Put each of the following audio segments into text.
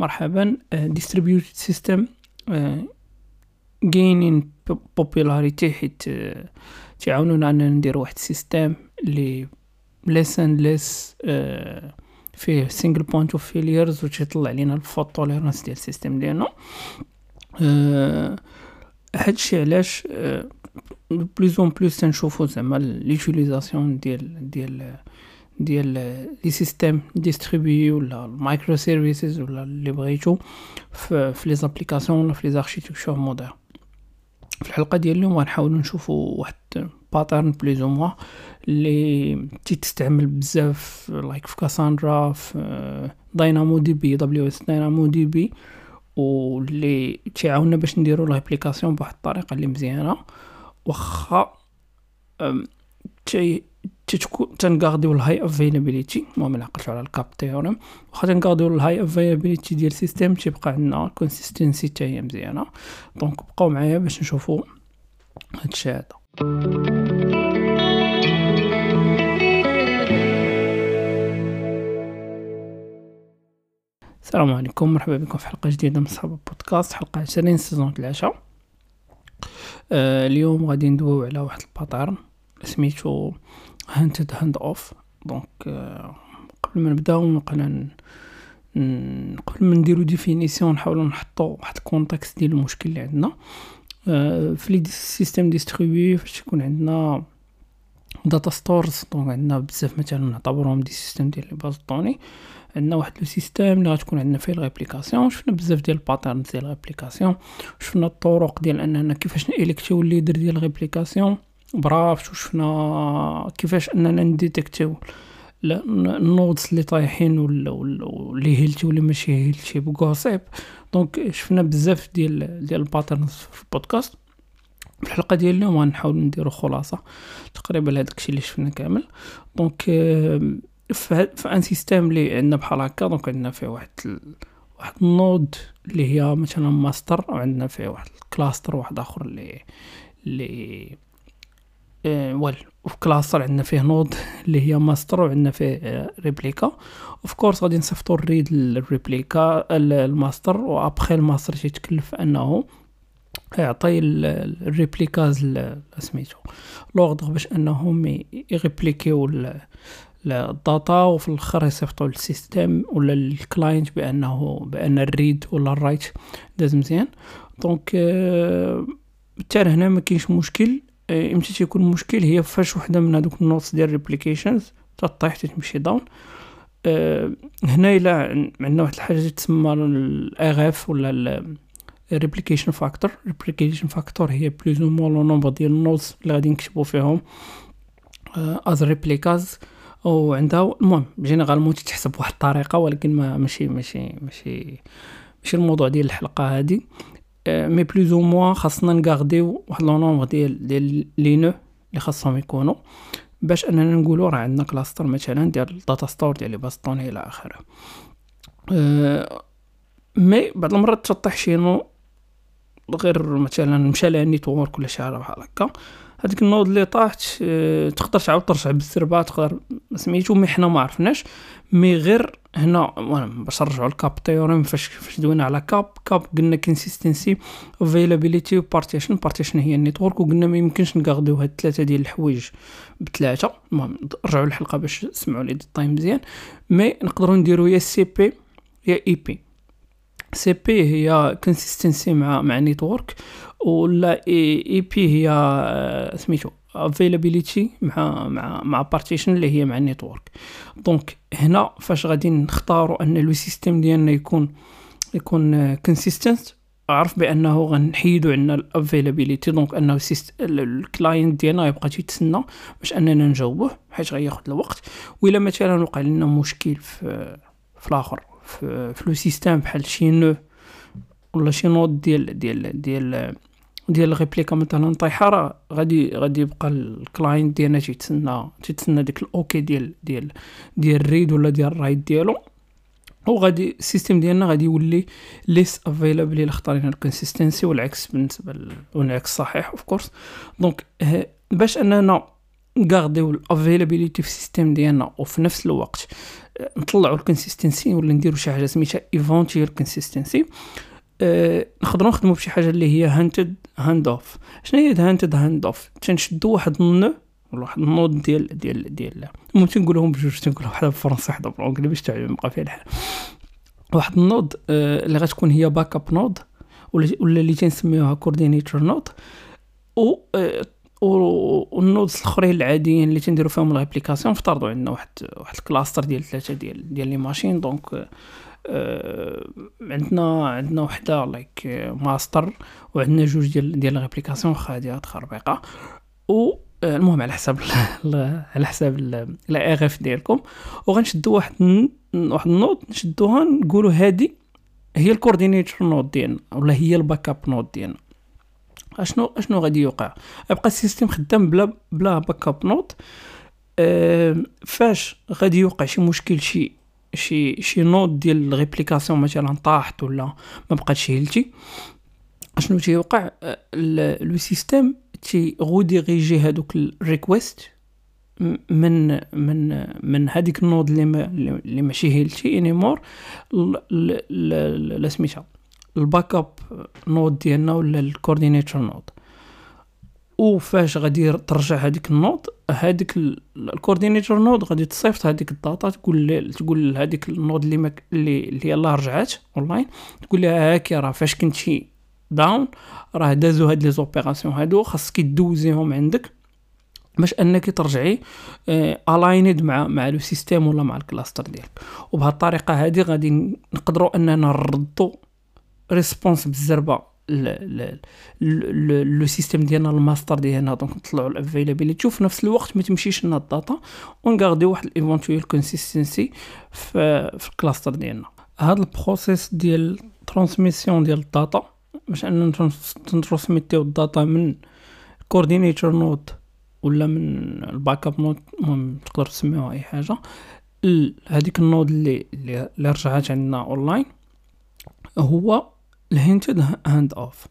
مرحبا. distributed system gaining popularity حيت آه، تعاونونا اننا نديرو واحد ال system اللي and less آه، فيه single point of failures و تيطلع لينا ال fault tolerance ديال ال system ديالنا. آه، هادشي علاش plus en plus تنشوفو زعما l'utilisation ديال ديال ديال les systèmes distribués ولا ال microservices ولا اللي بغيتو في, les applications ولا في les architectures modernes في الحلقة ديال اليوم غنحاولوا نشوفوا واحد pattern plus ou moins اللي تستعمل بزاف like في Cassandra في داينامو دي بي دبليو اس داينامو دي بي واللي تيعاوننا باش نديرو l'application بواحد الطريقة اللي مزيانة. واخا تي تنغارديو ال high availability المهم الا عقلتو على ال CAP theorem واخا تنغارديو ال high availability ديال ال system تيبقى عندنا consistency حتى هي مزيانه donc بقاو معايا باش نشوفو هادشي هذا. السلام عليكم مرحبا بكم في حلقة جديدة من صحاب البودكاست حلقة 20 saison العشاء آه اليوم غادي ندويو على واحد ال pattern سميتو hinted handoff donc قبل ما نبداو نقلا قبل ما نديرو définition نحاولو نحطو واحد ال contexte ديال المشكل اللي عندنا. آه، في les systèmes distribués فاش يكون عندنا data stores donc عندنا بزاف مثلا نعتبرهم des systèmes ديال les bases de données. عندنا واحد le système اللي غتكون عندنا فيه ال réplication. شفنا بزاف ديال ال pattern ديال ال réplication. شفنا الطرق ديال أننا كيفاش نإلكتيو ال leader ديال ال réplication. ب Raft وشفنا كيفاش أننا نديتكتيو. ال nodes اللي طايحين واللي healthy واللي ماشي healthy ب gossip donc شفنا بزاف ديال ديال ال patterns في البودكاست. في الحلقة ديال اليوم غنحاول نديرو خلاصة. تقريبا لهداك الشيء اللي شفنا كامل. donc في un système اللي عندنا بحال هكا donc عندنا فيه واحد واحد ال node اللي هي مثلا ماستر وعندنا فيه واحد ال cluster واحد آخر اللي اللي آه وال وفي cluster عندنا فيه node اللي هي ماستر وعندنا فيه replica of course غادي نصيفطو الريد الريبليكا الماستر وأبخي الماستر تيتكلف أنه يعطي ال replicas سميتو l'ordre باش أنهم يريبليكيو ال data وفي الآخر يصيفطوا لل system ولا ال client بانه بأن ال read ولا ال write داز مزيان. donc بالتالي هنا ما كاينش مشكل. إمتى تيكون المشكل هي فاش وحدة من هذوك ال nodes ديال replications تطيح تمشي down أه هنا إلا عندنا واحد الحاجة تسمى ال RF ولا ال replication factor replication factor هي plus ou le nombre ديال ال nodes اللي غادي نكتبو فيهم as replicas أو عندها المهم généralement تتحسب بواحد الطريقة ولكن ما ماشي ماشي ماشي ماشي الموضوع ديال الحلقة هذه mais plus ou moins خاصنا نغارديو واحد le nombre ديال ديال les nœuds اللي خاصهم يكونوا باش أننا نقولوا راه عندنا cluster مثلا ديال ال data store ديال les bases de données إلى آخره. mais بعض المرات تطيح شي nœud غير مثلا مشى لها network ولا شي حاجة بحال هكا. هذيك ال node اللي طاحت آه تقدر تعاود ترجع بالزربة تقدر سميتو مي حنا ما عرفناش مي غير هنا باش نرجعو ل CAP theorem فاش فاش دوينا على CAP. CAP قلنا consistency availability و partition هي ال network وقلنا ما يمكنش نغارديو هاد الثلاثه ديال الحوايج بثلاثه المهم رجعوا للحلقة باش تسمعوا لي ال theorem مزيان. mais نقدروا نديرو يا CP يا AP CP هي consistency مع مع network ولا AP هي سميتو availability مع مع مع partition اللي هي مع ال network donc هنا فاش غادي نختاروا أن le système ديالنا يكون يكون consistent عرف بأنه غنحيدو عندنا ال availability donc أنه ال client ديالنا يبقى تيتسنى باش أننا نجاوبوه حيت غياخد الوقت. ولا مثلا وقع لنا مشكل في في الآخر في, في le système بحال شي nœud ولا شي node ديال ديال ديال ديال ال replica مثلا طايحه راه غادي غادي يبقى ال client ديالنا تيتسنى تيتسنى ديك ال OK ديال ديال ديال ال read ولا ديال ال write ديالو. وغادي ال system ديالنا غادي يولي less available إلا اختارينا ال consistency والعكس بالنسبة والعكس صحيح of course donc باش أننا نغارديو ال availability في ال system ديالنا وفي نفس الوقت نطلعوا ال consistency ولا نديروا شي حاجة سميتها eventual consistency أه نخدموا بشي حاجة اللي هي hinted handoff شنو هي hinted handoff تنشدوا واحد ال nœud ولا واحد ال node ديال ديال ديال المهم تنقولهم بجوج تنقول وحده بالفرنسي وحده بالانجلي باش تعلم يبقى فيها الحال. واحد ال node أه اللي غتكون هي backup node ولا اللي تنسميوها coordinator node و أه وال nodes الأخرين العاديين اللي تنديرو فيهم ال réplication افترضوا عندنا واحد واحد ال cluster ديال ثلاثة ديال ديال les machines donc آه عندنا عندنا وحدة like master وعندنا جوج ديال ديال ال réplication واخا هادي تخربيقه و آه، المهم على حساب على حساب ال RF ديالكم. وغنشدو واحد واحد ال node نشدوها نقولوا هادي هي ال coordinator node ديالنا ولا هي ال backup node ديالنا. أشنو أشنو غادي يوقع؟ يبقى ال system خدام بلا بلا backup node فاش غادي يوقع شي مشكل شي شي شي node ديال ال réplication مثلا طاحت ولا ما بقاتش healthy. أشنو تيوقع؟ le système تيغوديريجي هادوك ال requests من من من هذيك ال node اللي ما اللي ماشي healthy anymore لا سميتها ال backup node ديالنا ولا ال coordinator node وفاش غادي ترجع هذيك ال node هذيك ال coordinator node غادي تصيفط هذيك ال data تقول تقول لهذيك ال node اللي مك... اللي اللي يلاه رجعات أونلاين تقول لها هاكي راه فاش كنتي down راه دازو هاد les opérations هادو خاصك دوزيهم عندك باش أنك ترجعي aligned مع مع le système ولا مع ال cluster ديالك. وبهذه الطريقة غادي نقدروا أننا نردوا response بالزربة le système ديالنا الماستر ديالنا. donc نطلعوا ال availability وفي نفس الوقت ما تمشيش لنا ال data. ونغاردي واحد ال eventual consistency في, في ال cluster ديالنا. هاد ال process ديال transmission ديال ال data باش أننا ترانسميتيو ال data من coordinator node ولا من ال backup node المهم تقدر تسميوها أي حاجة. هذيك ال node اللي اللي رجعات عندنا اونلاين هو ال hinted handoff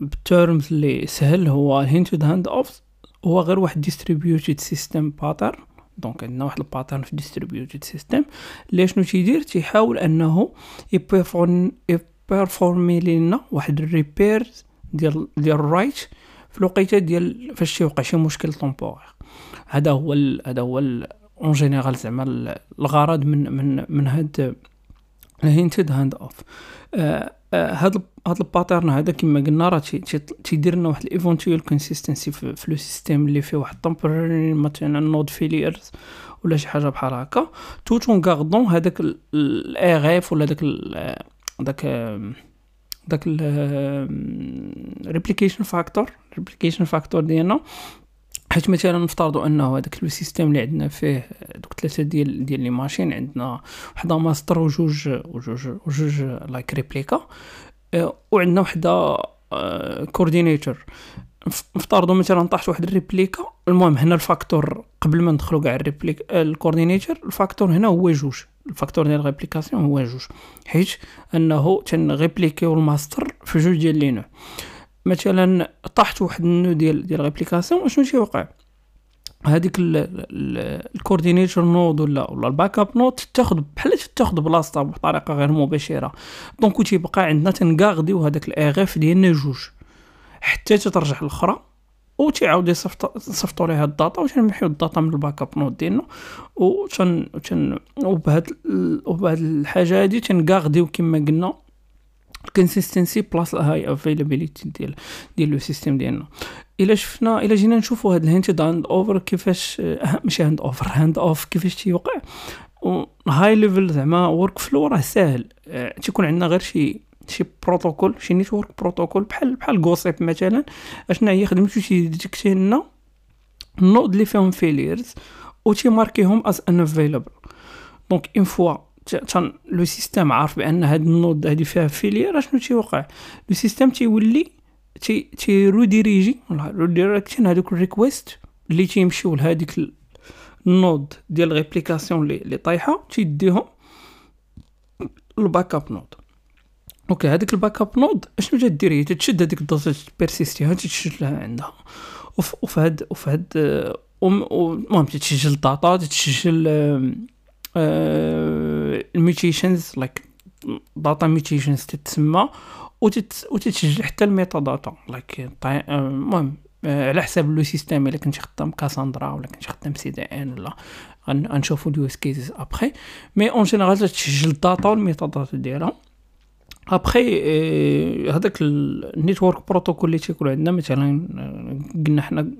بال terms اللي سهل هو ال hinted handoff هو غير واحد distributed system pattern donc عندنا واحد ال pattern في distributed system اللي شنو تيدير تيحاول أنه يبيرفورمي لنا واحد ال repair ديال ديال ال write في الوقيتة ديال فاش تيوقع شي مشكل temporaire هذا هو هذا هو en général زعما الغرض من من من هاد ال hinted handoff. هاد هاد ال pattern هذا كما قلنا راه تيدير لنا واحد ال eventual consistency في, le système اللي فيه واحد temporary مثلا node failures ولا شي حاجة بحال هكا. tout en gardant هذاك ال RF ولا داك داك داك ال replication factor ال replication factor ديالنا. حيت مثلا نفترضوا أنه هذاك le système اللي عندنا فيه دوك ثلاثة ديال ديال les machines عندنا وحدة ماستر وجوج وجوج وجوج like replica آه وعندنا وحدة coordinator آه نفترضوا مثلا طاحت واحد ال replica المهم هنا ال factor قبل ما ندخلوا كاع ال replica ال coordinator ال factor هنا هو جوج. ال factor ديال ال réplication هو جوج. حيت أنه تنغيبليكيو الماستر في جوج ديال les nœuds. مثلا طاحت واحد ال nœud ديال ديال réplication شنو تيوقع؟ هذيك ال coordinator node ولا ولا ال backup node تاخذ بحال تاخذ بلاصتها بطريقة غير مباشرة. donc تيبقى عندنا تنغارديو هذاك ال RF ديالنا جوج. حتى تترجع الاخرى و تيعاود يصيفطوا ليها ال data و تنمحيو ال data من ال backup node ديالنا. و تن وبهاد وبهاد الحاجة هادي تن garder يو كما قلنا. ال consistency plus high availability ديال ديال le système ديالنا. إلا شفنا إلا جينا نشوفوا هاد ال hint hand over كيفاش ماشي hand over hand off كيفاش تيوقع. high level زعما workflow راه ساهل. تيكون عندنا غير شي شي بروتوكول شي network protocol بحال بحال gossip مثلا. أشنا هي خدمته تي détecter لنا ال nodes اللي فيهم failures و تي marquer هم as unavailable donc en même temps le système عارف بأن هاد ال node هادي فيها failure شنو تيوقع؟ le système تيولي تي تي rediriger ولا redirection هادوك ال requests اللي تيمشيو لهاديك ال node ديال réplication اللي طايحة تيديهم ال backup node okay هذيك ال backup node اشنو جات دير تشد هذيك ال data persister ها تشد لها عندها. وفي هاد وفي هاد المهم تتسجل ال data تتسجل ال mutations like data mutations تتسمى وتتسجل حتى ال metadata. like المهم آه، على حساب le système إلا كنتي خدام Cassandra ولا كنتي خدام CDN ولا غنشوفو ال use cases après mais en général تسجل ال data وال metadata ديالها. ابخي هذاك ال network protocol اللي تيكون عندنا مثلا آه، قلنا حنا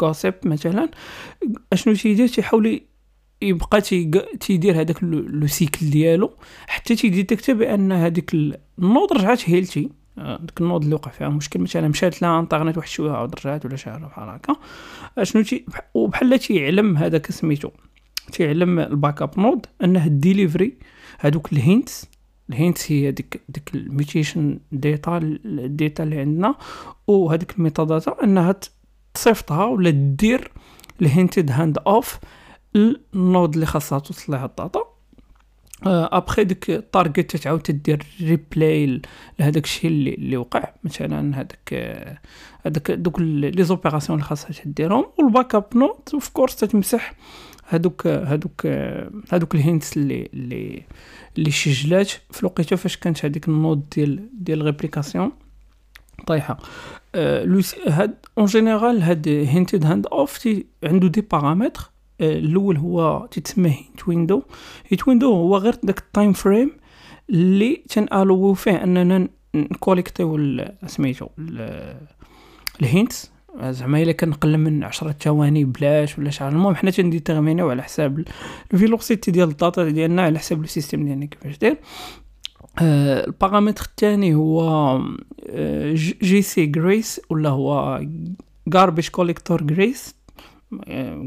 gossip مثلا أشنو تيدير؟ تيحاول يبقى تيدير هذاك le cycle ديالو حتى تي détecter ا بأن هذيك ال node رجعت healthy ديك ال node اللي وقع فيها. مشكل مثلا مشات لها انترنت واحد شوية عاود رجعت ولا حاجة بحال هكا. اشنو تي وبحال تيعلم هذاك سميتو تيعلم ال backup node أنه الديليفري هادوك ال hints ال hints هي ديك ديك ال mutation data ال data اللي عندنا. وهذيك ال metadata انها تصيفطها ولا دير ال hinted handoff ال node اللي خاصها توصل لها ال data. après ديك ال target تعاود تدير replay لهداك الشيء اللي, اللي وقع. مثلا هذاك هذاك دوك les opérations اللي خاصها تديرهم. وال backup node of course تتمسح هادوك هادوك هادوك ال hints اللي اللي اللي سجلات في الوقيته فاش كانت هذيك ال node ديال ديال réplication طايحة. أه هاد en général هاد hinted handoff عنده des paramètres. الأول هو تتسمى hint window hint window هو غير داك ال time frame اللي تنالو فيه أننا ن collecter يو سميتو ال hints زعما إلا كنقل من عشرة ثواني بلاش ولا شحال المهم حنا تن déterminer يو على حساب ال velocity ديال ال data ديالنا على حساب ال system ديالنا كيفاش داير آه البارامتر الثاني هو GC grace ولا هو garbage collector grace.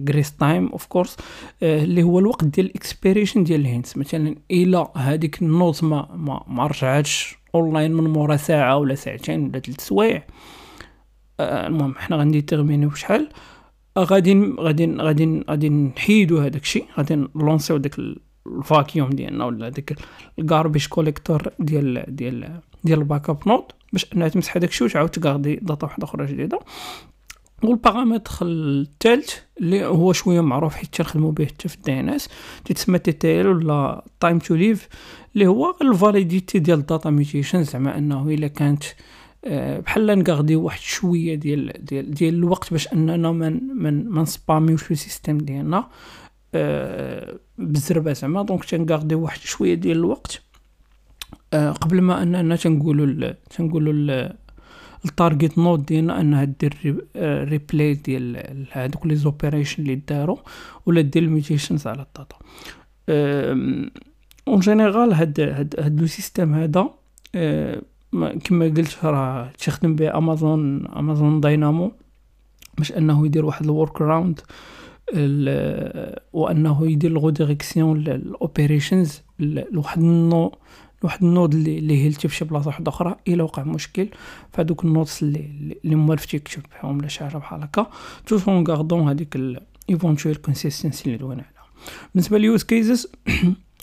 grace time of course اللي هو الوقت ديال ال expiration ديال ال hints مثلا الا هذيك ال node ما ما, ما رجعتش اونلاين من مورا ساعة ولا ساعتين ولا ثلاث سوايع. آه المهم حنا غن déterminer يو شحال. غادي غادي غادي غادي نحيدو هذاك الشيء. غادي ن lancer يو داك ال vacuum ديالنا ولا داك ال garbage collector ديال ديال ديال ال backup node باش أنها تمسح هذاك الشيء وتعاود ت garder data واحدة أخرى جديدة. والبارامتر الثالث اللي هو شوية معروف حيت تنخدمو به حتى في ال DNS. تيتسمى TTL ولا time to live اللي هو ال validity ديال ال data mutation زعما أنه إلا كانت آه، بحال ن garder يو واحد شوية ديال ديال ديال الوقت باش أننا من من ما ن spammer يوش ال système ديالنا أه بالزربه زعما. donc تن garder يو واحد شوية ديال الوقت أه قبل ما أننا تنقولوا تنقولوا ال target node ديالنا انها دير replay ديال هادوك les opérations اللي دارو ولا دير ال mutations على ال data. en général هاد هاد هاد le système هذا كما قلت راه تخدم به Amazon Amazon Dynamo باش أنه يدير واحد ال workaround وأنه يدير ال redirection ال operations لواحد ال no واحد ال node اللي اللي في شي بلاصة واحدة أخرى إلا وقع مشكل. فهادوك ال nodes اللي اللي موالف يكتب بهم ولا شي حاجة بحال هكا. tout en gardant هذيك ال eventual consistency اللي دوينا عليها بالنسبة لل use cases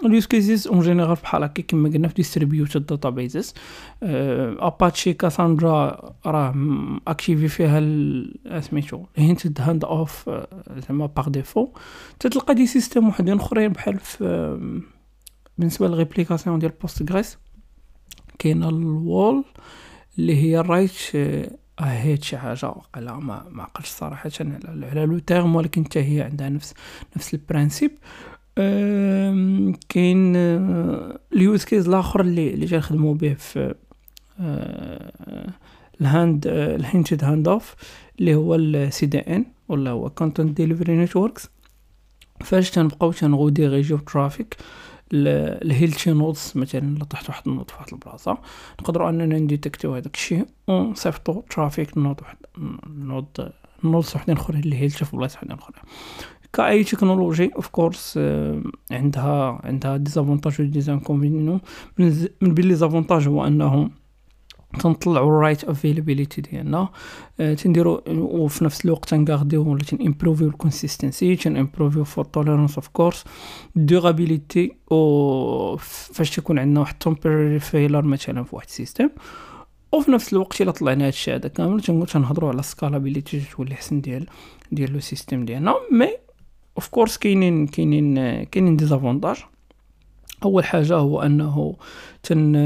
ال use cases en général بحال هكا كما قلنا في distributed databases Apache Cassandra راه activer فيها سميتو hint handoff زعما par défaut تتلقى des systèmes وحدين أخرين بحال في بالنسبة لل réplication ديال Postgres كاينة ال WAL اللي هي write ahead شي حاجة وقيلا ما ما عقلتش صراحة على le terme ولكن حتى هي عندها نفس نفس ال principe. كاين ال use case الآخر اللي اللي تنخدمو به في ال hand ال hinted handoff اللي هو ال CDN ولا هو content delivery networks فاش تنبقاو تن rediriger يو traffic ال healthy nodes مثلا إلا طحت واحد ال node فواحد البلاصة نقدروا أننا ن détecter يو هذاك الشيء ونصيفطو traffic node واحد node nodes وحدين أخرين اللي healthy في بلايص وحدين أخرين. كأي technology of course عندها عندها des avantages و des inconvénients من بين les avantages هو انه تنطلعوا ال write availability ديالنا. آه، تنديرو وفي نفس الوقت تنغارديو ولا تنامبروفيو ال consistency تنامبروفيو fault tolerance of course durability و فاش تكون عندنا واحد temporary failure مثلا في واحد ال system وفي نفس الوقت إلا طلعنا هادشي هذا كامل تنقول تنهضروا على scalability تولي حسن ديال ديال le système ديالنا. mais of course كاينين كاينين كاينين désavantages أول حاجة هو أنه تن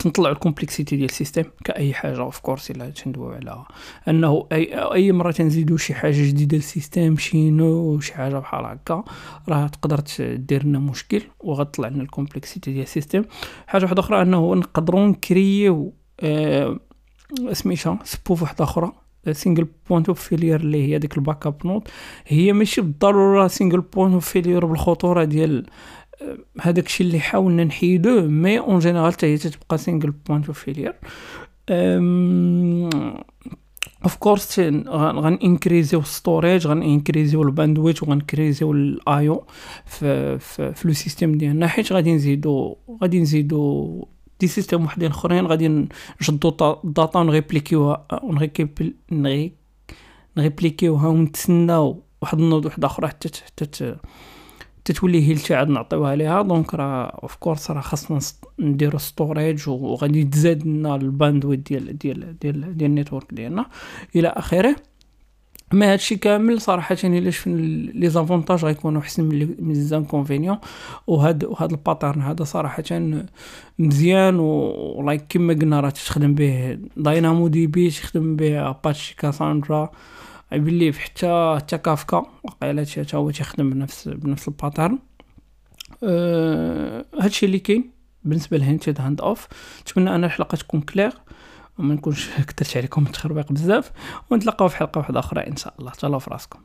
تنطلعوا ال complexity ديال ال system كأي حاجة of course إلا تندويو على أنه اي أي مرة تنزيدو شي حاجة جديدة لل system شي نو شي حاجة بحال هكا راه تقدر دير لنا مشكل وغتطلع لنا ال complexity ديال ال system. حاجة واحدة أخرى أنه نقدروا نكرييو آه سميتها SPOF واحدة أخرى single point of failure اللي هي ديك ال backup node. هي ماشي بالضرورة single point of failure بالخطورة ديال هذاك الشيء اللي حاولنا نحيدوه mais en général حتى هي تتبقى single point of failure of course غنانكريزيو storage غنانكريزيو ال bandwidth وغنانكريزيو ال IO في في, في le système ديالنا. حيت غادي نزيدو غادي نزيدو des systèmes وحدين أخرين غادي نشدو ال data ونريبليكيوها نريبليكيوها ونتسناو واحد ال node وحده أخرى حتى حتى تتولي هي اللي عاد نعطيوها ليها. donc راه of course راه خاصنا نديرو storage وغادي تزاد لنا ال bandwidth ديال ديال ديال ديال ال network ديالنا إلى آخره. mais هادشي كامل صراحة الا شفنا les avantages غيكونوا أحسن من les inconvénients وهاد وهاد ال pattern هذا صراحة مزيان و like كما قلنا راه تخدم به DynamoDB تخدم به Apache Cassandra بلي حتى حتى كافكا واقيلا حتى هو تيخدم بنفس بنفس ال pattern. أه هادشي اللي كاين بالنسبة ل hinted handoff. نتمنى أن الحلقة تكون كلير وما نكونش كثرت عليكم التخربيق بزاف ونتلاقاو في حلقة واحدة أخرى إن شاء الله. تهلاو في راسكم.